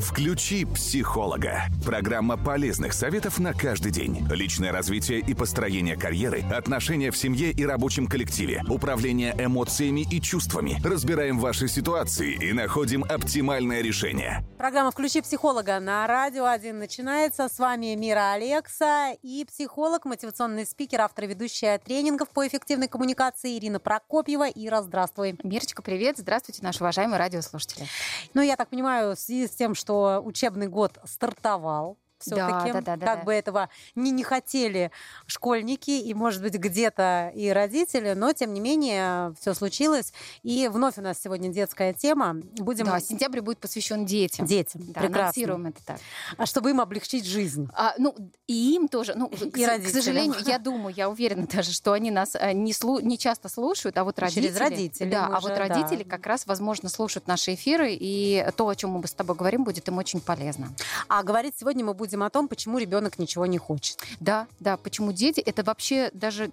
Включи психолога. Программа полезных советов на каждый день. Личное развитие и построение карьеры, отношения в семье и рабочем коллективе, управление эмоциями и чувствами. Разбираем ваши ситуации и находим оптимальное решение. Программа «Включи психолога» на Радио 1 начинается. С вами Мира Алекса и психолог, мотивационный спикер, автор и ведущая тренингов по эффективной коммуникации Ирина Прокопьева. Ира, здравствуй. Мирочка, привет. Здравствуйте, наши уважаемые радиослушатели. Ну, я так понимаю, в связи с тем, что учебный год стартовал, все-таки. Да, да, да, как да. бы этого не, не хотели школьники и, может быть, где-то и родители, но, тем не менее, все случилось. И вновь у нас сегодня детская тема. Будем... Да, сентябрь будет посвящен детям. Детям, Да, прекрасно. это так. А чтобы им облегчить жизнь. А, ну, и им тоже. Ну, к, И к родителям. сожалению, я думаю, я уверена даже, что они нас э, не, слу- не часто слушают, а вот родители... Через родителей Да, мы а вот же, да. родители как раз, возможно, слушают наши эфиры, и то, о чем мы с тобой говорим, будет им очень полезно. А говорить сегодня мы будем о том, почему ребенок ничего не хочет. Да, да, почему дети? Это вообще даже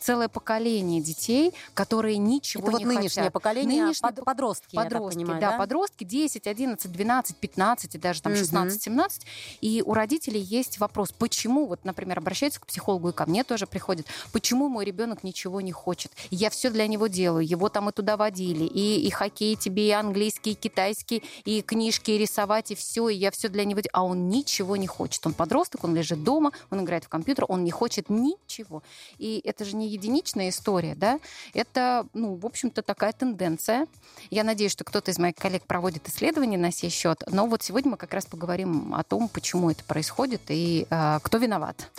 целое поколение детей, которые ничего Это вот не нынешнее хотят. поколение, Нынешнее под- подростки, подростки, понимаю, да, да? подростки 10, 11, 12, 15 и даже там Мгм. 16, 17. И у родителей есть вопрос, почему, вот, например, обращаются к психологу, и ко мне тоже приходят, почему мой ребенок ничего не хочет? Я все для него делаю, его там и туда водили, и, и хоккей тебе, и английский, и китайский, и книжки, и рисовать, и все, и я все для него делаю, а он ничего не хочет. Он подросток, он лежит дома, он играет в компьютер, он не хочет ничего. И это же не единичная история, да? Это, ну, в общем-то, такая тенденция. Я надеюсь, что кто-то из моих коллег проводит исследования на сей счет. Но вот сегодня мы как раз поговорим о том, почему это происходит и э, кто виноват.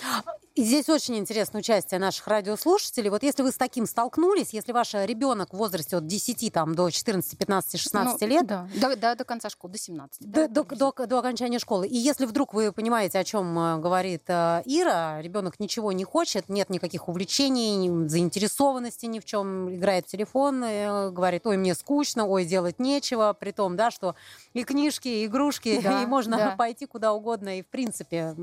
И здесь очень интересно участие наших радиослушателей. Вот если вы с таким столкнулись, если ваш ребенок в возрасте от 10 там, до 14, 15, 16 Ну, лет, Да, до, до- до конца школы, до 17. до, да, до- до- до окончания школы. И если вдруг вы понимаете, о чем э, говорит э, Ира, ребенок ничего не хочет, нет никаких увлечений, ни заинтересованности ни в чем, играет в телефон, э, говорит, ой, мне скучно, ой, делать нечего, при том, да, что и книжки, и игрушки, Да, и можно да. пойти куда угодно, и в принципе,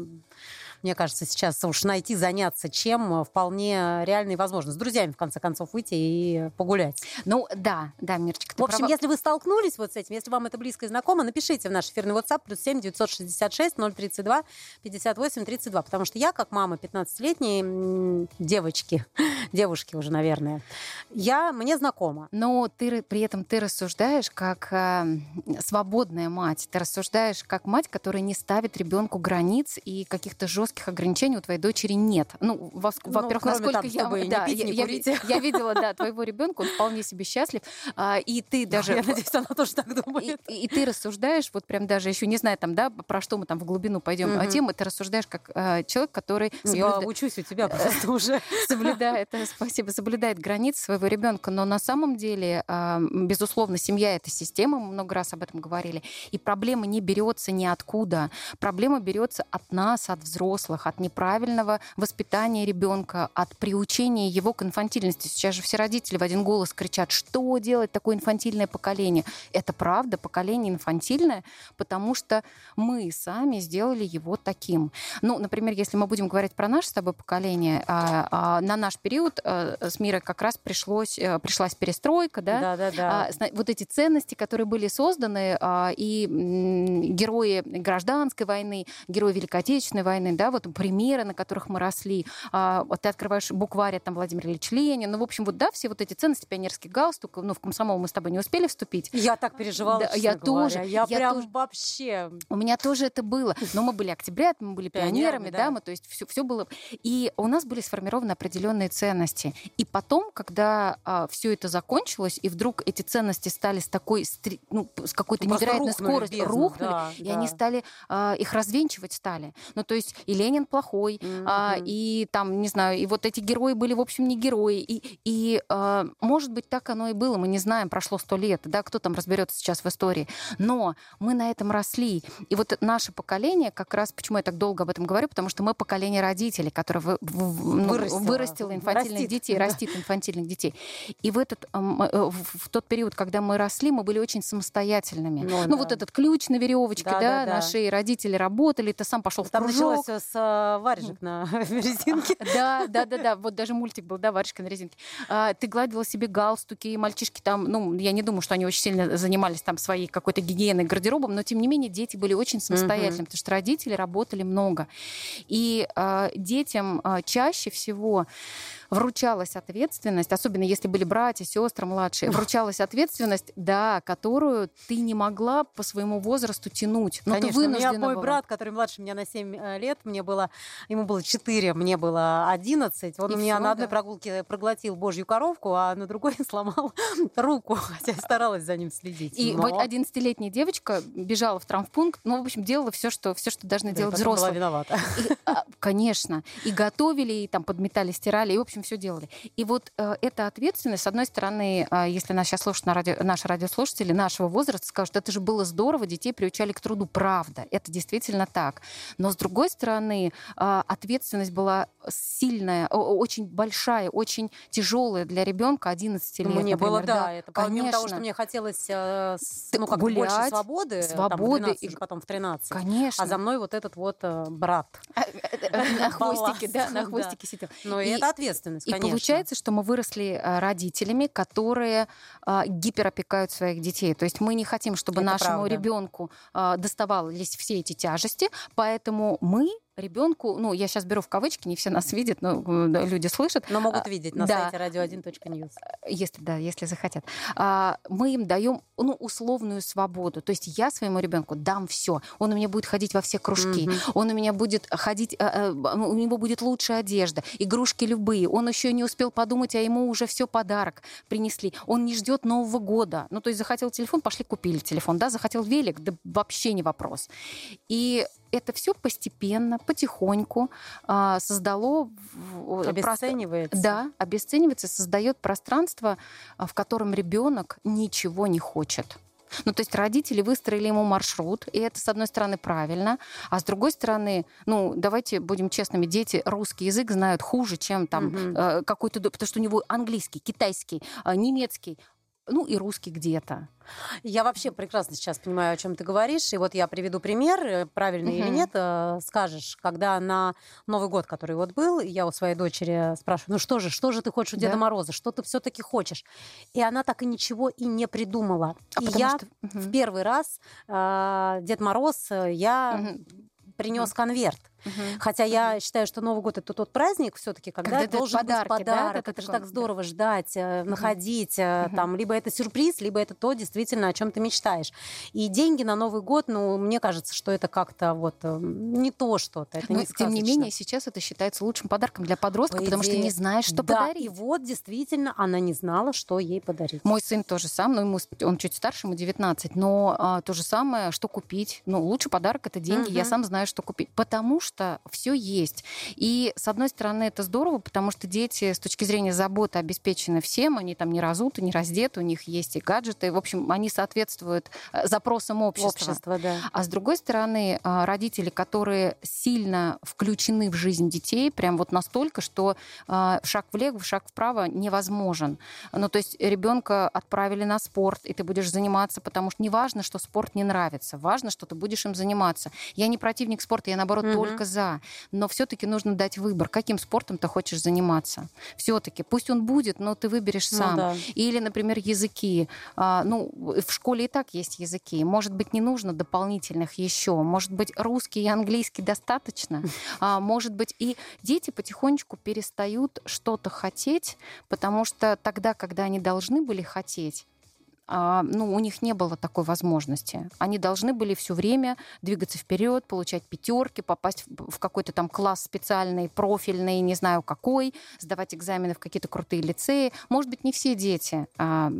мне кажется, сейчас уж найти заняться чем э, вполне реально и возможно. С друзьями, в конце концов, выйти и погулять. Ну, да, да, ты В общем, права. если вы столкнулись вот с этим, если вам это близко и знакомо, напишите в наш эфирный WhatsApp плюс 7 966 032 58 32, потому что я, как мама 15-летней м, девочки, девушки уже, наверное, я, мне знакома. Но ты при этом ты рассуждаешь как э, свободная мать. Ты рассуждаешь как мать, которая не ставит ребенку границ и каких-то жестких ограничений у твоей дочери нет. Ну, во- Ну, во-первых, насколько там, я, чтобы не да, пить, я, не я курить. ви- я видела, да, твоего ребенка, он вполне себе счастлив, А, и ты даже Я надеюсь, она тоже так и, думает. и- и ты рассуждаешь, вот прям даже еще не знаю, там, да, про что мы там в глубину пойдем Мгм. темы, ты рассуждаешь как э, человек, который Ну, Я соблюда- учусь у тебя просто уже. соблюдает, э, спасибо, соблюдает границы своего ребенка, но на самом деле, а, безусловно, семья это система, мы много раз об этом говорили, и проблема не берется ниоткуда, проблема берется от нас, от взрослых, от неправильного воспитания ребенка, от приучения его к инфантильности. Сейчас же все родители в один голос кричат, что делать такое инфантильное поколение? Это правда, поколение инфантильное, потому что мы сами сделали его таким. Ну, например, если мы будем говорить про наше с тобой поколение, а, а, на наш период а, с мирой как раз пришлось, э, пришлась перестройка, да? Да, да, да. Вот эти ценности, которые были созданы, а, и герои гражданской войны, герои Великой Отечественной войны, да, вот примеры, на которых мы росли. А, Вот ты открываешь букварь, там Владимир Ильич Ленин, ну, в общем, вот, да, все вот эти ценности, пионерский галстук, ну, в комсомол мы с тобой не успели вступить. Я так переживала, Да, я говоря. тоже, Я я прям тоже. вообще... У меня тоже это было. Но мы были октябрят, мы были Пионерами, пионерами, да. да, мы, то есть все, все было. И у нас были сформированы определенные ценности. И потом, когда все это закончилось, и вдруг эти ценности стали с такой, ну, с какой-то невероятной рухнули скоростью, бездну, рухнули, да, и да. они стали, а, их развенчивать стали. Ну, то есть и Ленин плохой, а, Мгм. и там, не знаю, и вот эти герои были, в общем, не герои. И, и а, может быть, так оно и было, мы не знаем, прошло сто лет, да, кто там разберется сейчас в истории. Но мы на этом росли. И вот наше поколение, как раз, почему я так долго об этом говорю, потому что мы поколение родителей, которое вы- в- ну, Вырастило. вырастило инфантильных Растит, детей, да. растит инфантильных детей. И в, этот, м, э, в тот период, когда мы росли, мы были очень самостоятельными. Ну, Ну, да. вот этот ключ на веревочке, Да, да, да, да. на шее родители работали, ты сам пошел в Там кружок. началось э, варежек на резинке. Да, да, да, да. Вот даже мультик был, да, варежка на резинке. А, ты гладила себе галстуки, и мальчишки там, ну, я не думаю, что они очень сильно занимались там своей какой-то гигиеной, гардеробом, но тем не менее дети были очень самостоятельны, потому что родители работали много. И а, детям чаще всего вручалась ответственность, особенно если были братья, сестры младшие, вручалась ответственность, да, которую ты не могла по своему возрасту тянуть. Но Конечно, ты вынуждена у меня мой была. брат, который младше меня на 7 э, лет, мне было, ему было 4, мне было 11. Он И у меня все, на одной да. прогулке проглотил божью коровку, а на другой сломал руку, хотя я старалась за ним следить. И но... 11-летняя девочка бежала в травмпункт, ну, в общем, делала все, что, все, что должны да, делать взрослые. была виновата. И, а, конечно. И готовили, и там подметали, стирали, и, в общем, общем, все делали. И вот э, эта ответственность, с одной стороны, э, если нас сейчас слушают на радио, наши радиослушатели нашего возраста, скажут, это же было здорово, детей приучали к труду. Правда, это действительно так. Но с другой стороны, э, ответственность была сильная, очень большая, очень тяжелая для ребенка 11 лет. Мне например, было, да, да это Конечно. помимо того, что мне хотелось э, ну, как гулять, больше свободы, свободы там, в 12, и... потом в 13. Конечно. А за мной вот этот вот э, брат. А, э, на хвостике, да, на хвостике сидел. Но это ответственность ответственность, конечно. И получается, что мы выросли э, родителями, которые а, гиперопекают своих детей. То есть мы не хотим, чтобы Это нашему правда. ребенку а, доставались все эти тяжести, поэтому мы ребенку, ну, я сейчас беру в кавычки, не все нас видят, но люди слышат. Но могут а, видеть на да, сайте radio1.news. Если, да, если захотят. А, мы им даем, ну, условную свободу. То есть я своему ребенку дам все. Он у меня будет ходить во все кружки. Угу. Он у меня будет ходить, а, у него будет лучшая одежда, игрушки любые. Он еще не успел подумать, а ему уже все подарок принесли. Он не ждет Нового года. Ну, то есть захотел телефон, пошли купили телефон, да, захотел велик, да вообще не вопрос. И это все постепенно, потихоньку а, создало... Обесценивается. Про... Да, обесценивается, создает пространство, а, в котором ребенок ничего не хочет. Ну, то есть родители выстроили ему маршрут, и это, с одной стороны, правильно, а с другой стороны, ну, давайте будем честными, дети русский язык знают хуже, чем там угу. э, какой-то... Потому что у него английский, китайский, э, немецкий, ну и русский где-то. Я вообще прекрасно сейчас понимаю, о чем ты говоришь. И вот я приведу пример, э, правильный угу. или нет, э, скажешь, когда на Новый год, который вот был, я у своей дочери спрашиваю, ну что же, что же ты хочешь у Деда да? Мороза, что ты все-таки хочешь? И она так и ничего и не придумала. А и я что... угу. в первый раз э, Дед Мороз, э, я угу. принес угу. конверт. Угу. Хотя угу. я считаю, что Новый год это тот праздник все-таки, когда, когда должен подарки, быть подарок. Да? Это, это же так здорово да. ждать, угу. находить. Угу. Там, либо это сюрприз, либо это то, действительно, о чем ты мечтаешь. И деньги на Новый год, ну, мне кажется, что это как-то вот э, не то что-то. Это Но, не тем не менее, сейчас это считается лучшим подарком для подростка, По потому идее, что не знаешь, что да, подарить. И вот действительно она не знала, что ей подарить. Мой сын тоже сам, но ему, он чуть старше, ему 19, но а, то же самое, что купить. Ну, лучший подарок это деньги. Угу. Я сам знаю, что купить. Потому что все есть. И, с одной стороны, это здорово, потому что дети с точки зрения заботы обеспечены всем, они там не разуты, не раздеты, у них есть и гаджеты. В общем, они соответствуют э, запросам общества. Общество, да. А с другой стороны, э, родители, которые сильно включены в жизнь детей, прям вот настолько, что э, шаг влево, шаг вправо невозможен. Ну, то есть ребенка отправили на спорт, и ты будешь заниматься, потому что не важно, что спорт не нравится, важно, что ты будешь им заниматься. Я не противник спорта, я наоборот угу. только за но все-таки нужно дать выбор, каким спортом ты хочешь заниматься. Все-таки, пусть он будет, но ты выберешь ну сам. Ну, да. Или, например, языки. А, ну, в школе и так есть языки. Может быть, не нужно дополнительных еще. Может быть, русский и английский достаточно. А, может быть, и дети потихонечку перестают что-то хотеть, потому что тогда, когда они должны были хотеть, ну, у них не было такой возможности. Они должны были все время двигаться вперед, получать пятерки, попасть в какой-то там класс специальный, профильный, не знаю какой, сдавать экзамены в какие-то крутые лицеи. Может быть, не все дети а,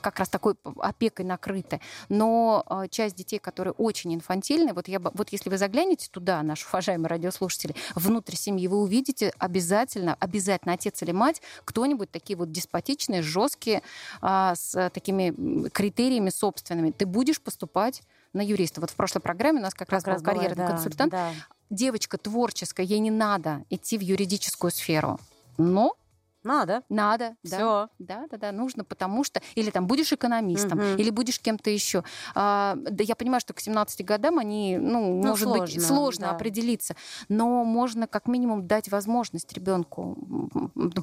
как раз такой опекой накрыты, но а, часть детей, которые очень инфантильны, вот, я, вот если вы заглянете туда, наши уважаемые радиослушатели, внутрь семьи, вы увидите обязательно, обязательно отец или мать, кто-нибудь такие вот деспотичные, жесткие, с такими своими критериями собственными, ты будешь поступать на юриста. Вот в прошлой программе у нас как, как раз, раз был карьерный да, консультант. Да. Девочка творческая, ей не надо идти в юридическую сферу. Но Надо. Надо, да. Все. Да, да, да, нужно, потому что... Или там будешь экономистом, Мгм. или будешь кем-то еще. А, да, я понимаю, что к 17 годам они, ну, Ну, может быть, сложно, сложно да. определиться, но можно как минимум дать возможность ребенку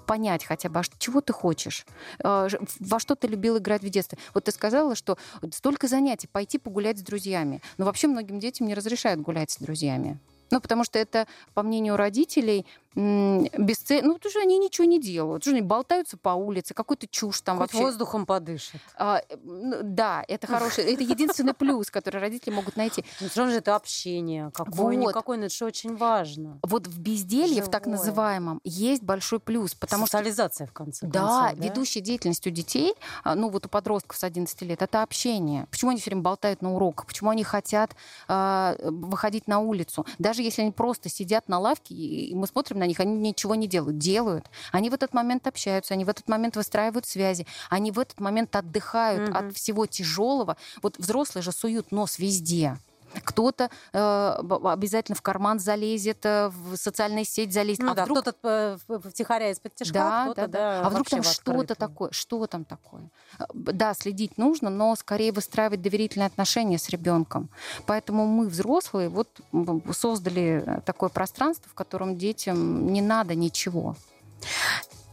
понять хотя бы, а чего ты хочешь, А, во что ты любил играть в детстве. Вот ты сказала, что столько занятий, пойти погулять с друзьями. Но вообще многим детям не разрешают гулять с друзьями. Ну, потому что это, по мнению родителей, м, бесце... Ну, тоже они ничего не делают. Что они болтаются по улице, какую-то чушь там Хоть вообще. воздухом подышит. А, да, это хороший, это единственный плюс, который родители могут найти. Ну, все же это общение. Какое-никакое, но это же очень важно. Вот в безделье, в так называемом, есть большой плюс, потому что Социализация, в конце да, концов. ведущая деятельность у детей, а, ну вот у подростков с 11 лет, это общение. Почему они все время болтают на уроках? Почему они хотят а, выходить на улицу? Даже если они просто сидят на лавке, и мы смотрим на них, они ничего не делают. Делают. Они в этот момент общаются, они в этот момент выстраивают связи, они в этот момент отдыхают Мгм. от всего тяжелого. Вот взрослые же суют нос везде. Кто-то э, обязательно в карман залезет, э, в социальную сеть залезет. Ну а да, вдруг кто-то э, втихаря из-под тяжка, да, кто-то, да, да. да, А вдруг там что-то такое? Что там такое? Б- Да, следить нужно, но скорее выстраивать доверительные отношения с ребенком. Поэтому мы, взрослые, вот создали э, такое пространство, в котором детям не надо ничего.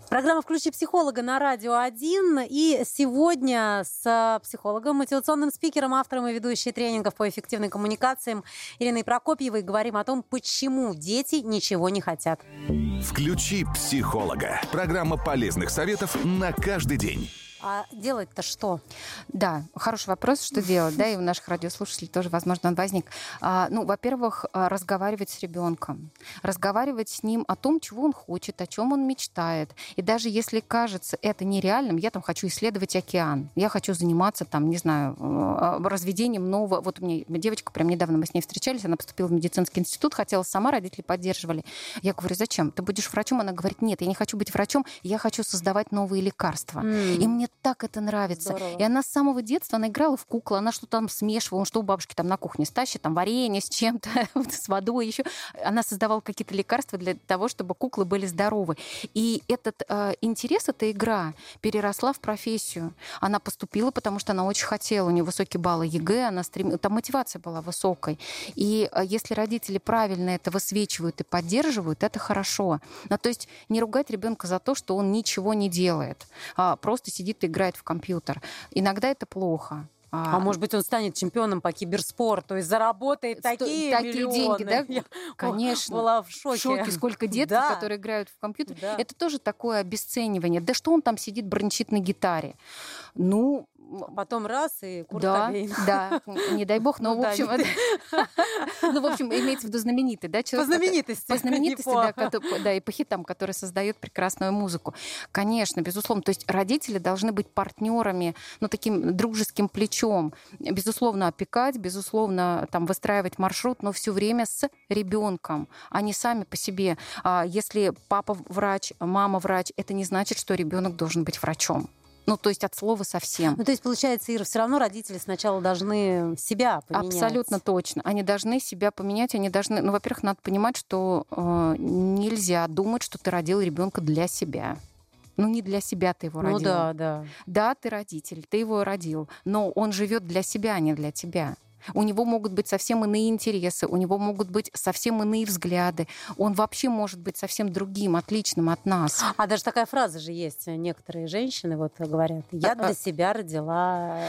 Программа «Включи психолога» на Радио 1. И сегодня с психологом, мотивационным спикером, автором и ведущей тренингов по эффективной коммуникациям Ириной Прокопьевой говорим о том, почему дети ничего не хотят. Включи психолога. Программа полезных советов на каждый день. А делать-то что? Да, хороший вопрос, что делать, да, и у наших радиослушателей тоже, возможно, он возник. А, ну, во-первых, а, разговаривать с ребенком, разговаривать с ним о том, чего он хочет, о чем он мечтает. И даже если кажется это нереальным, я там хочу исследовать океан, я хочу заниматься там, не знаю, э, разведением нового. Вот у меня девочка, прям недавно мы с ней встречались, она поступила в медицинский институт, хотела сама, родители поддерживали. Я говорю, зачем? Ты будешь врачом? Она говорит, нет, я не хочу быть врачом, я хочу создавать новые лекарства. И мне так это нравится. Здорово. И она с самого детства, она играла в куклы, она что-то там смешивала, что у бабушки там на кухне стащит, там варенье с чем-то, с водой еще. Она создавала какие-то лекарства для того, чтобы куклы были здоровы. И этот э, интерес, эта игра переросла в профессию. Она поступила, потому что она очень хотела, у нее высокие баллы ЕГЭ, она стрем... там мотивация была высокой. И э, если родители правильно это высвечивают и поддерживают, это хорошо. Ну, то есть не ругать ребенка за то, что он ничего не делает, а просто сидит и играет в компьютер. Иногда это плохо. А может быть, он станет чемпионом по киберспорту и заработает такие, такие деньги, миллионы. да? Я Конечно. была в в шоке. шоке, сколько деток, Да. которые играют в компьютер. Да. Это тоже такое обесценивание. Да что он там сидит, брончит на гитаре? Ну, Потом раз и Курт да, Кобейн. да, не дай бог, но Ну в да, общем, это- ну в общем имеется в виду знаменитый, да, По человек, знаменитости. по знаменитости, да, по- кото- да, и по хитам, который создает прекрасную музыку. Конечно, безусловно. То есть родители должны быть партнерами, ну, таким дружеским плечом. Безусловно, опекать, безусловно, там, выстраивать маршрут, но все время с ребенком, а не сами по себе. А Если папа врач, мама врач, это не значит, что ребенок должен быть врачом. Ну, то есть от слова совсем. Ну, то есть, получается, Ира, все равно родители сначала должны себя поменять. Абсолютно точно. Они должны себя поменять, они должны. Ну, во-первых, надо понимать, что э, нельзя думать, что ты родил ребенка для себя. Ну, не для себя ты его Ну родил. да, да. Да, ты родитель, ты его родил, но он живет для себя, а не для тебя. У него могут быть совсем иные интересы, у него могут быть совсем иные взгляды. Он вообще может быть совсем другим, отличным от нас. А даже такая фраза же есть. Некоторые женщины вот говорят, я для себя родила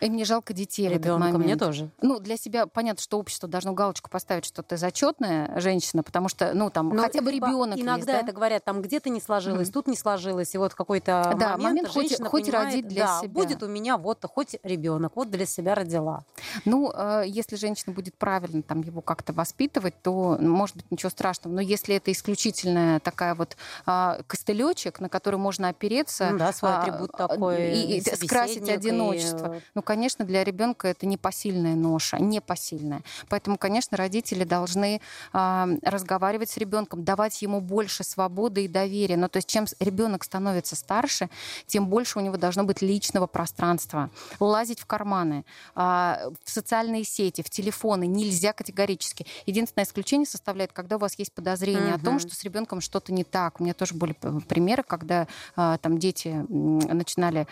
И мне жалко детей в этот ребенка. момент. Мне тоже. Ну, для себя понятно, что общество должно галочку поставить, что ты зачетная женщина, потому что, ну, там, Ну, хотя бы либо ребенок Иногда есть, это говорят, там где-то не сложилось, Мгм. тут не сложилось, и вот какой-то Да, момент, момент хоть- женщина хоть понимает, родить для да, себя. будет у меня вот хоть ребенок, вот для себя родила. Ну, э, если женщина будет правильно там его как-то воспитывать, то, ну, может быть, ничего страшного. Но если это исключительная такая вот а, костылечек, на который можно опереться, Ну да, свой а, атрибут такой. и, и скрасить и, одиночество. э, Ну, конечно, для ребенка это непосильная ноша, непосильная. Поэтому, конечно, родители должны э, разговаривать с ребенком, давать ему больше свободы и доверия. Но то есть чем ребенок становится старше, тем больше у него должно быть личного пространства. Лазить в карманы, э, в социальные сети, в телефоны нельзя категорически. Единственное исключение составляет, когда у вас есть подозрение угу. о том, что с ребенком что-то не так. У меня тоже были примеры, когда э, там дети начинали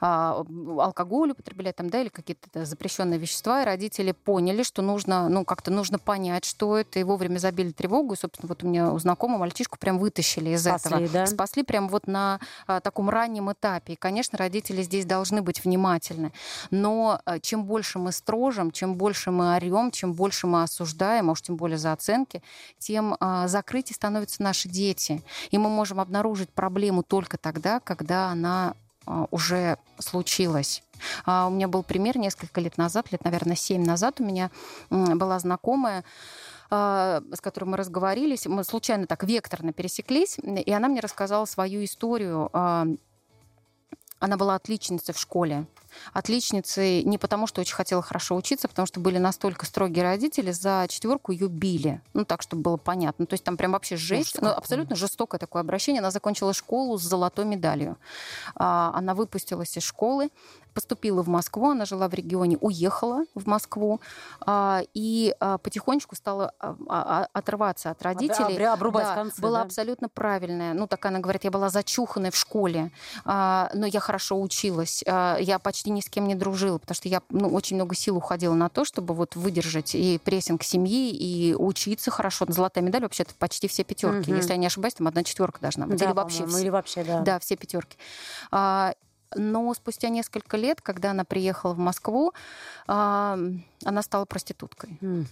э, алкоголь употреблять там, да, или какие-то запрещенные вещества, и родители поняли, что нужно, ну, как-то нужно понять, что это, и вовремя забили тревогу, и, собственно, вот у меня у знакомого мальчишку прям вытащили из Спасли, этого. Да? Спасли прям вот на а, таком раннем этапе. И, конечно, родители здесь должны быть внимательны. Но а, чем больше мы строжим, чем больше мы орем, чем больше мы осуждаем, а уж тем более за оценки, тем а, закрытие становятся наши дети. И мы можем обнаружить проблему только тогда, когда она уже случилось. А, у меня был пример несколько лет назад, лет, наверное, семь назад у меня была знакомая, а, с которой мы разговорились, мы случайно так векторно пересеклись, и она мне рассказала свою историю. Она была отличницей в школе отличницей не потому, что очень хотела хорошо учиться, а потому что были настолько строгие родители, за четверку ее били. Ну, так, чтобы было понятно. То есть там прям вообще жесть, ну, абсолютно жестокое такое обращение. Она закончила школу с золотой медалью. А, она выпустилась из школы, поступила в Москву, она жила в регионе, уехала в Москву а, и а, потихонечку стала а, отрываться от родителей. Обрубать да, концы, была да? абсолютно правильная. Ну, так она говорит, я была зачуханной в школе, но я хорошо училась, я почти ни с кем не дружила, потому что я ну, очень много сил уходила на то, чтобы вот выдержать и прессинг семьи, и учиться хорошо. Золотая медаль вообще-то почти все пятерки. Угу. Если я не ошибаюсь, там одна четверка должна быть. Да, или вообще все. Или вообще, да. Да, все пятерки. Но спустя несколько лет, когда она приехала в Москву, она стала проституткой. Mm.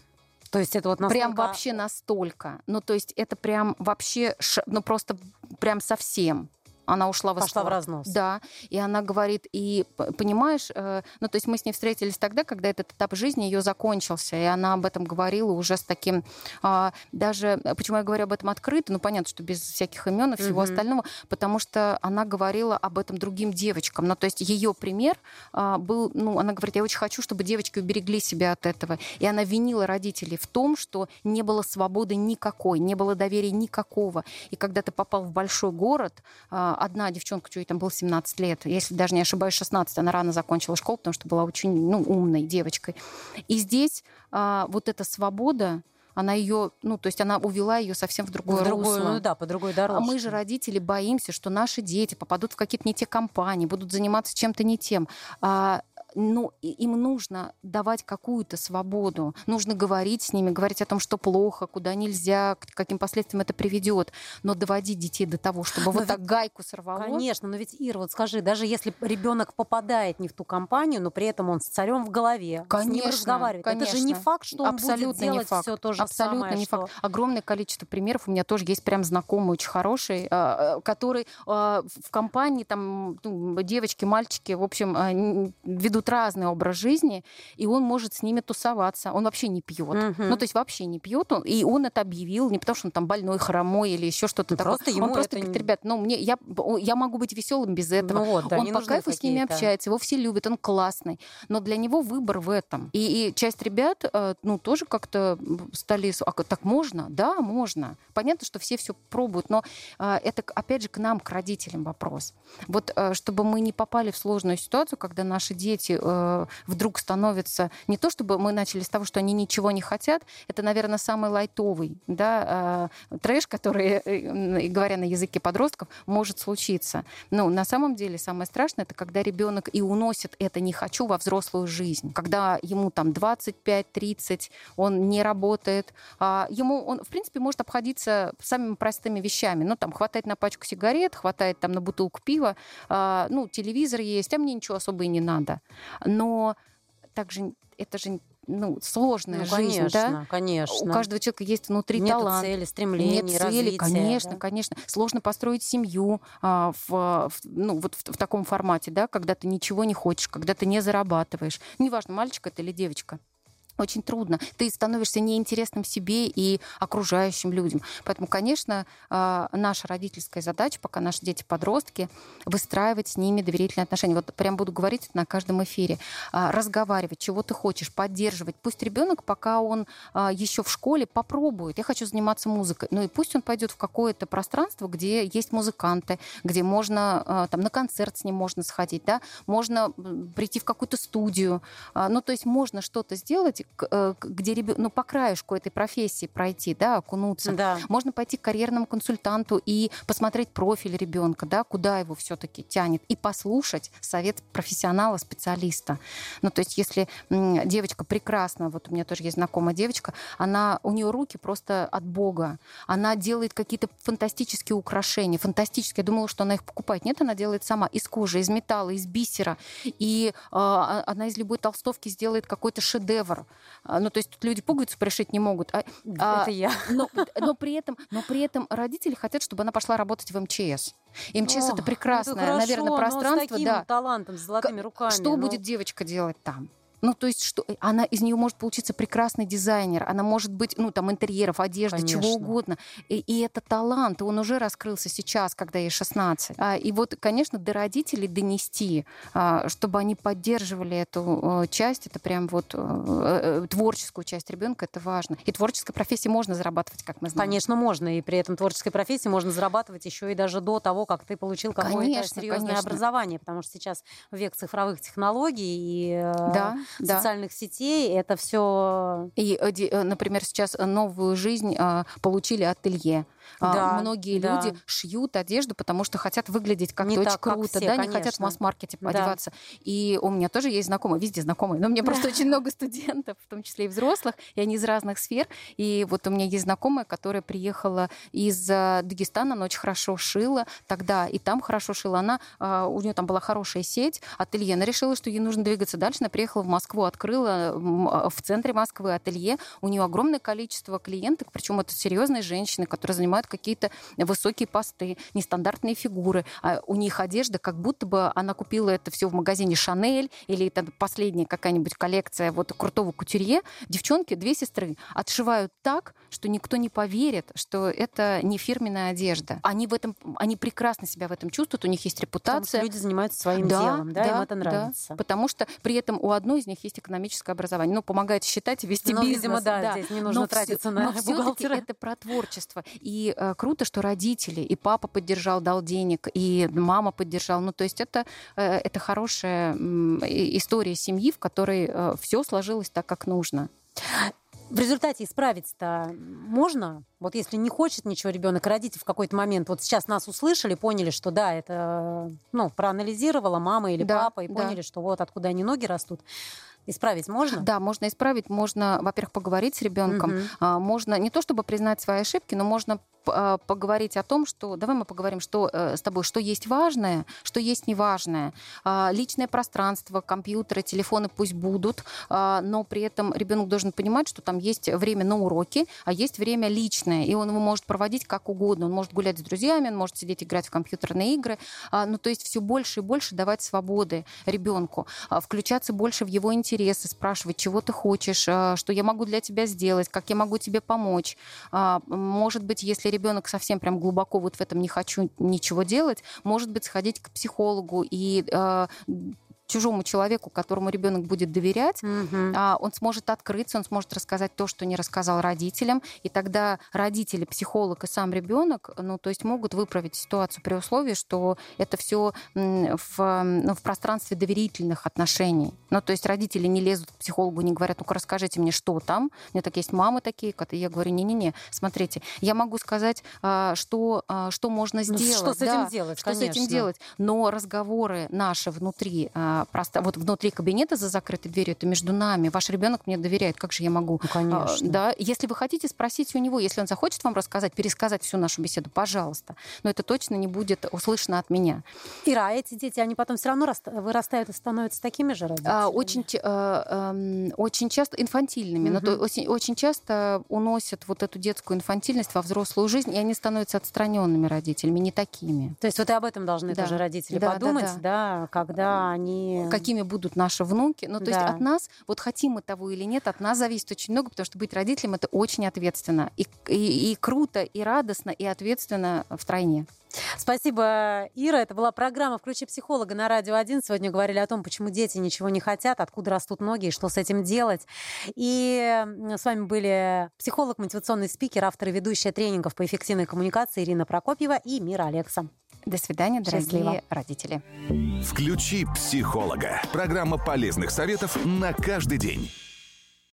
То есть это вот настолько... Прям вообще настолько. Ну, то есть это прям вообще, ну, просто прям совсем она ушла в Пошла в разнос. Да, и она говорит, и понимаешь, э, ну то есть мы с ней встретились тогда, когда этот этап жизни ее закончился, и она об этом говорила уже с таким, а, даже, почему я говорю об этом открыто, ну понятно, что без всяких имен и всего угу. остального, потому что она говорила об этом другим девочкам, ну то есть ее пример а, был, ну она говорит, я очень хочу, чтобы девочки уберегли себя от этого, и она винила родителей в том, что не было свободы никакой, не было доверия никакого, и когда ты попал в большой город, а, одна девчонка, ей там было 17 лет, если даже не ошибаюсь, 16, она рано закончила школу, потому что была очень ну, умной девочкой. И здесь а, вот эта свобода, она ее, ну, то есть она увела ее совсем в другое в другую, русло. Ну да, по другой дорожке. А мы же, родители, боимся, что наши дети попадут в какие-то не те компании, будут заниматься чем-то не тем. А ну, им нужно давать какую-то свободу, нужно говорить с ними, говорить о том, что плохо, куда нельзя, к каким последствиям это приведет, но доводить детей до того, чтобы но вот ведь, так гайку сорвало. Конечно, но ведь, Ира, вот скажи, даже если ребенок попадает не в ту компанию, но при этом он с царем в голове, конечно, с ним разговаривает, конечно. это же не факт, что он Абсолютно будет делать все то же Абсолютно самое. не что... факт. Огромное количество примеров. У меня тоже есть прям знакомый очень хороший, а, а, который а, в компании, там, ну, девочки, мальчики, в общем, ведут ведут разный образ жизни, и он может с ними тусоваться. Он вообще не пьет. Угу. Ну, то есть вообще не пьет. И он это объявил не потому, что он там больной, хромой или еще что-то ну, такое. Просто ему он просто это... говорит, ребят, ну, мне, я, я могу быть веселым без этого. Ну, вот, да, он по кайфу с ними общается, его все любят, он классный. Но для него выбор в этом. И, и часть ребят, э, ну, тоже как-то стали... А так можно? Да, можно. Понятно, что все все пробуют, но э, это, опять же, к нам, к родителям вопрос. Вот э, чтобы мы не попали в сложную ситуацию, когда наши дети дети э, вдруг становятся не то, чтобы мы начали с того, что они ничего не хотят, это, наверное, самый лайтовый да, э, трэш, который, э, говоря на языке подростков, может случиться. Но на самом деле самое страшное, это когда ребенок и уносит это «не хочу» во взрослую жизнь. Когда ему там 25-30, он не работает, а ему он, в принципе, может обходиться самыми простыми вещами. Ну, там, хватает на пачку сигарет, хватает там на бутылку пива, а, ну, телевизор есть, а мне ничего особо и не надо но также это же ну, сложная ну, жизнь, конечно, да? Конечно. У каждого человека есть внутри Нет талант. цели, стремления, Нет цели, развития, конечно, да? конечно. Сложно построить семью а, в, в, ну, вот в, в таком формате, да, когда ты ничего не хочешь, когда ты не зарабатываешь. Неважно, мальчик это или девочка. Очень трудно. Ты становишься неинтересным себе и окружающим людям. Поэтому, конечно, а, наша родительская задача, пока наши дети подростки, выстраивать с ними доверительные отношения. Вот прям буду говорить на каждом эфире. А, разговаривать, чего ты хочешь, поддерживать. Пусть ребенок, пока он а, еще в школе, попробует. Я хочу заниматься музыкой. Ну и пусть он пойдет в какое-то пространство, где есть музыканты, где можно там на концерт с ним можно сходить, да, можно прийти в какую-то студию. Ну, то есть можно что-то сделать, где ребенок, ну, по краешку этой профессии пройти, да, окунуться. Да. Можно пойти к карьерному консультанту и посмотреть профиль ребенка, да, куда его все-таки тянет, и послушать совет профессионала, специалиста. Ну, то есть, если девочка прекрасна, вот у меня тоже есть знакомая девочка, она, у нее руки просто от Бога. Она делает какие-то фантастические украшения, фантастические. Я думала, что она их покупает. Нет, она делает сама из кожи, из металла, из бисера. И э, она из любой толстовки сделает какой-то шедевр. А, ну, то есть тут люди пуговицу пришить не могут. А, а, Это я. Но, но, при этом, но при этом родители хотят, чтобы она пошла работать в МЧС. МЧС О, это прекрасное, это хорошо, наверное, пространство. с таким да. талантом, с золотыми руками. Что ну... будет девочка делать там? Ну, то есть, что она из нее может получиться прекрасный дизайнер, она может быть, ну, там, интерьеров, одежды, Конечно. чего угодно. И, и это талант, он уже раскрылся сейчас, когда ей 16. А, и вот, конечно, до родителей донести, а, чтобы они поддерживали эту часть, это прям вот э, э, творческую часть ребенка, это важно. И творческой профессии можно зарабатывать, как мы знаем. Конечно, можно. И при этом творческой профессии можно зарабатывать еще и даже до того, как ты получил какое-то серьезное образование, потому что сейчас век цифровых технологий и э, да да. социальных сетей, это все. И, э, например, сейчас новую жизнь а, получили ателье. А, да, Многие да. люди шьют одежду, потому что хотят выглядеть как-то очень так, круто, как все, да, конечно. не хотят в масс-маркете да. одеваться. И у меня тоже есть знакомые, везде знакомые, но у меня просто очень много студентов, в том числе и взрослых, и они из разных сфер. И вот у меня есть знакомая, которая приехала из э, Дагестана, она очень хорошо шила тогда, и там хорошо шила. Она, а, у нее там была хорошая сеть, ателье. Она решила, что ей нужно двигаться дальше. Она приехала в Москву, открыла а, в центре Москвы ателье. У нее огромное количество клиенток, причем это серьезные женщины, которые занимают какие-то высокие посты, нестандартные фигуры. А у них одежда, как будто бы она купила это все в магазине Шанель или это последняя какая-нибудь коллекция вот крутого кутюрье. Девчонки, две сестры, отшивают так, что никто не поверит, что это не фирменная одежда. Они в этом, они прекрасно себя в этом чувствуют, у них есть репутация. люди занимаются своим да, делом, да, да, им это нравится. Да, потому что при этом у одной из них есть экономическое образование. Ну, помогает считать и вести ну, бизнес. Видимо, да, да. здесь не нужно но тратиться все, на но бухгалтера. это про творчество. И э, круто, что родители, и папа поддержал, дал денег, и мама поддержала. Ну, то есть это, э, это хорошая история семьи, в которой э, все сложилось так, как нужно. В результате исправить-то можно? Вот если не хочет ничего ребенок, родитель в какой-то момент, вот сейчас нас услышали, поняли, что да, это, ну, проанализировала мама или да, папа, и да. поняли, что вот откуда они ноги растут. Исправить можно? Да, можно исправить. Можно, во-первых, поговорить с ребенком. Угу. Можно не то чтобы признать свои ошибки, но можно а, поговорить о том, что давай мы поговорим, что э, с тобой, что есть важное, что есть неважное. А, личное пространство, компьютеры, телефоны пусть будут, а, но при этом ребенок должен понимать, что там есть время на уроки, а есть время личное, и он его может проводить как угодно. Он может гулять с друзьями, он может сидеть играть в компьютерные игры. Ну, то есть все больше и больше давать свободы ребенку, включаться больше в его интересы, спрашивать, чего ты хочешь, что я могу для тебя сделать, как я могу тебе помочь. Может быть, если ребенок совсем прям глубоко вот в этом не хочу ничего делать, может быть, сходить к психологу и э, чужому человеку, которому ребенок будет доверять, угу. он сможет открыться, он сможет рассказать то, что не рассказал родителям, и тогда родители, психолог и сам ребенок, ну, то есть могут выправить ситуацию при условии, что это все в, ну, в пространстве доверительных отношений. Ну, то есть родители не лезут к психологу, не говорят, ну-ка расскажите мне, что там. У меня так есть мамы такие, которые я говорю, не-не-не, смотрите, я могу сказать, а, что, а, что можно сделать. Ну, что с этим да, делать, Что конечно. с этим делать. Но разговоры наши внутри просто вот внутри кабинета за закрытой дверью, это между нами. Ваш ребенок мне доверяет, как же я могу? Ну, конечно. Да, если вы хотите спросить у него, если он захочет вам рассказать, пересказать всю нашу беседу, пожалуйста. Но это точно не будет услышано от меня. Ира, а эти дети, они потом все равно вырастают и становятся такими же родителями? А, очень, э, очень часто инфантильными, угу. но то, очень, очень часто уносят вот эту детскую инфантильность во взрослую жизнь, и они становятся отстраненными родителями, не такими. То есть вот и об этом должны да. тоже родители да, подумать, да, да. да, когда они Какими будут наши внуки. Ну, то да. есть от нас, вот хотим мы того или нет, от нас зависит очень много, потому что быть родителем — это очень ответственно. И, и, и круто, и радостно, и ответственно в тройне. Спасибо, Ира. Это была программа «Включи психолога» на Радио 1. Сегодня говорили о том, почему дети ничего не хотят, откуда растут ноги и что с этим делать. И с вами были психолог, мотивационный спикер, автор и ведущая тренингов по эффективной коммуникации Ирина Прокопьева и Мира Алекса. До свидания, дорогие Счастливо. родители. «Включи психолога» – программа полезных советов на каждый день.